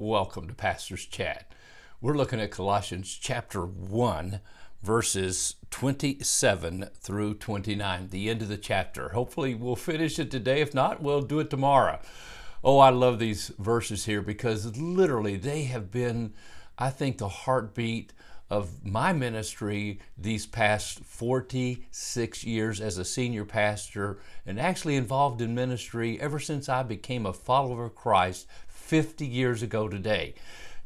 Welcome to Pastor's Chat. We're looking at Colossians chapter 1, verses 27 through 29, the end of the chapter. Hopefully, we'll finish it today. If not, we'll do it tomorrow. Oh, I love these verses here because literally they have been, I think, the heartbeat of my ministry these past 46 years as a senior pastor and actually involved in ministry ever since I became a follower of Christ 50 years ago today.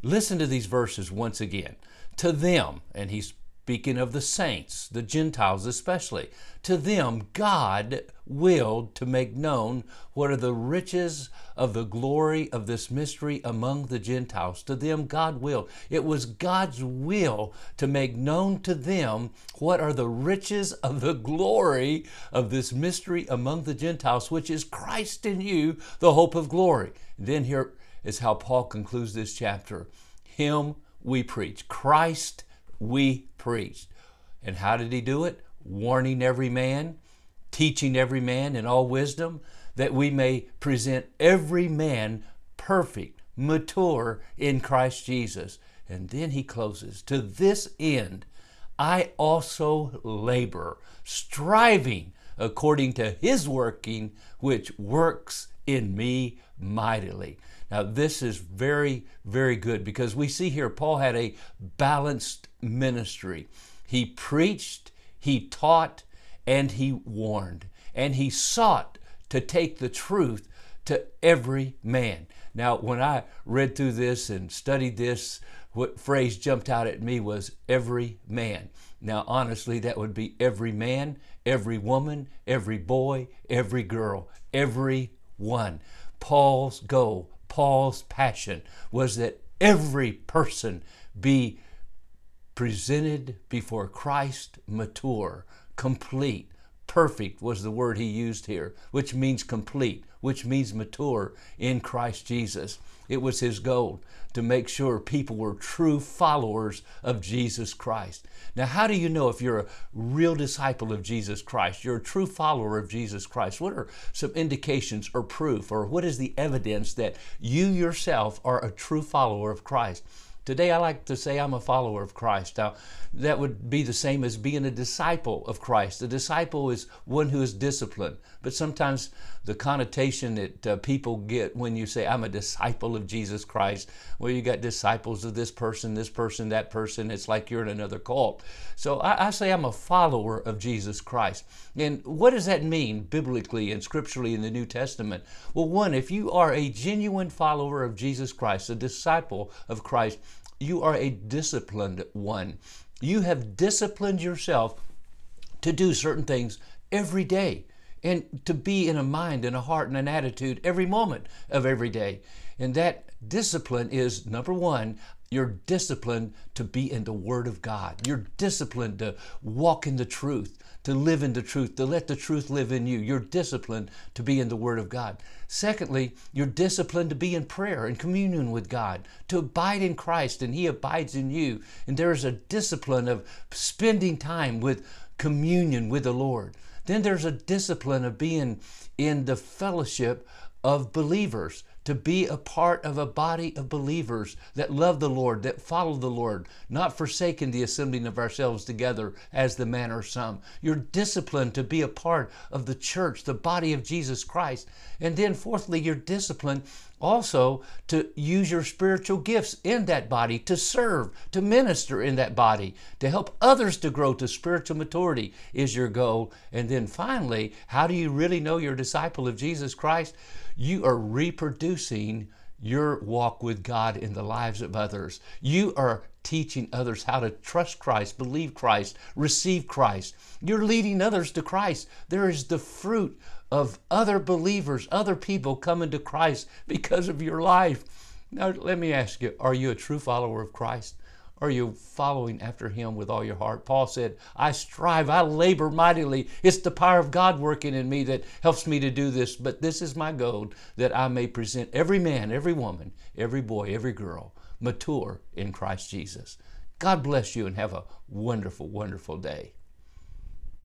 Listen to these verses once again. To them, and he's speaking of the saints, the Gentiles especially, to them God willed to make known what are the riches of the glory of this mystery among the Gentiles. To them God willed. It was God's will to make known to them what are the riches of the glory of this mystery among the Gentiles, which is Christ in you, the hope of glory. then here is how Paul concludes this chapter. Him we preach. Christ we preached. And how did he do it? Warning every man, teaching every man in all wisdom, that we may present every man perfect, mature in Christ Jesus. And then he closes, To this end, I also labor, striving according to his working, which works in me mightily. Now, this is very, very good because we see here Paul had a balanced ministry. He preached, he taught, and he warned. And he sought to take the truth to every man. Now, when I read through this and studied this, what phrase jumped out at me was every man. Now, honestly, that would be every man, every woman, every boy, every girl, every one. Paul's goal, Paul's passion was that every person be presented before Christ mature, complete, perfect was the word he used here, which means complete, which means mature in Christ Jesus. It was his goal to make sure people were true followers of Jesus Christ. Now, how do you know if you're a real disciple of Jesus Christ? You're a true follower of Jesus Christ. What are some indications or proof, or what is the evidence that you yourself are a true follower of Christ? Today, I like to say I'm a follower of Christ. Now, that would be the same as being a disciple of Christ. A disciple is one who is disciplined, but sometimes the connotation that uh, people get when you say, I'm a disciple of Jesus Christ, well, you got disciples of this person, this person, that person. It's like you're in another cult. So I, I say I'm a follower of Jesus Christ. And what does that mean biblically and scripturally in the New Testament? Well, one, if you are a genuine follower of Jesus Christ, a disciple of Christ, you are a disciplined one. You have disciplined yourself to do certain things every day and to be in a mind and a heart and an attitude every moment of every day. And that discipline is number one, you're disciplined to be in the Word of God. You're disciplined to walk in the truth, to live in the truth, to let the truth live in you. You're disciplined to be in the Word of God. Secondly, you're disciplined to be in prayer and communion with God, to abide in Christ and He abides in you. And there is a discipline of spending time with communion with the Lord. Then there's a discipline of being in the fellowship of believers to be a part of a body of believers that love the Lord, that follow the Lord, not forsaking the assembling of ourselves together as the manner some. You're disciplined to be a part of the church, the body of Jesus Christ. And then, fourthly, you're disciplined also to use your spiritual gifts in that body, to serve, to minister in that body, to help others to grow to spiritual maturity is your goal. And then finally, how do you really know you're a disciple of Jesus Christ? You are reproducing your walk with God in the lives of others. You are teaching others how to trust Christ, believe Christ, receive Christ. You're leading others to Christ. There is the fruit of other believers, other people coming to Christ because of your life. Now, let me ask you are you a true follower of Christ? Are you following after him with all your heart? Paul said, I strive, I labor mightily. It's the power of God working in me that helps me to do this. But this is my goal that I may present every man, every woman, every boy, every girl mature in Christ Jesus. God bless you and have a wonderful, wonderful day.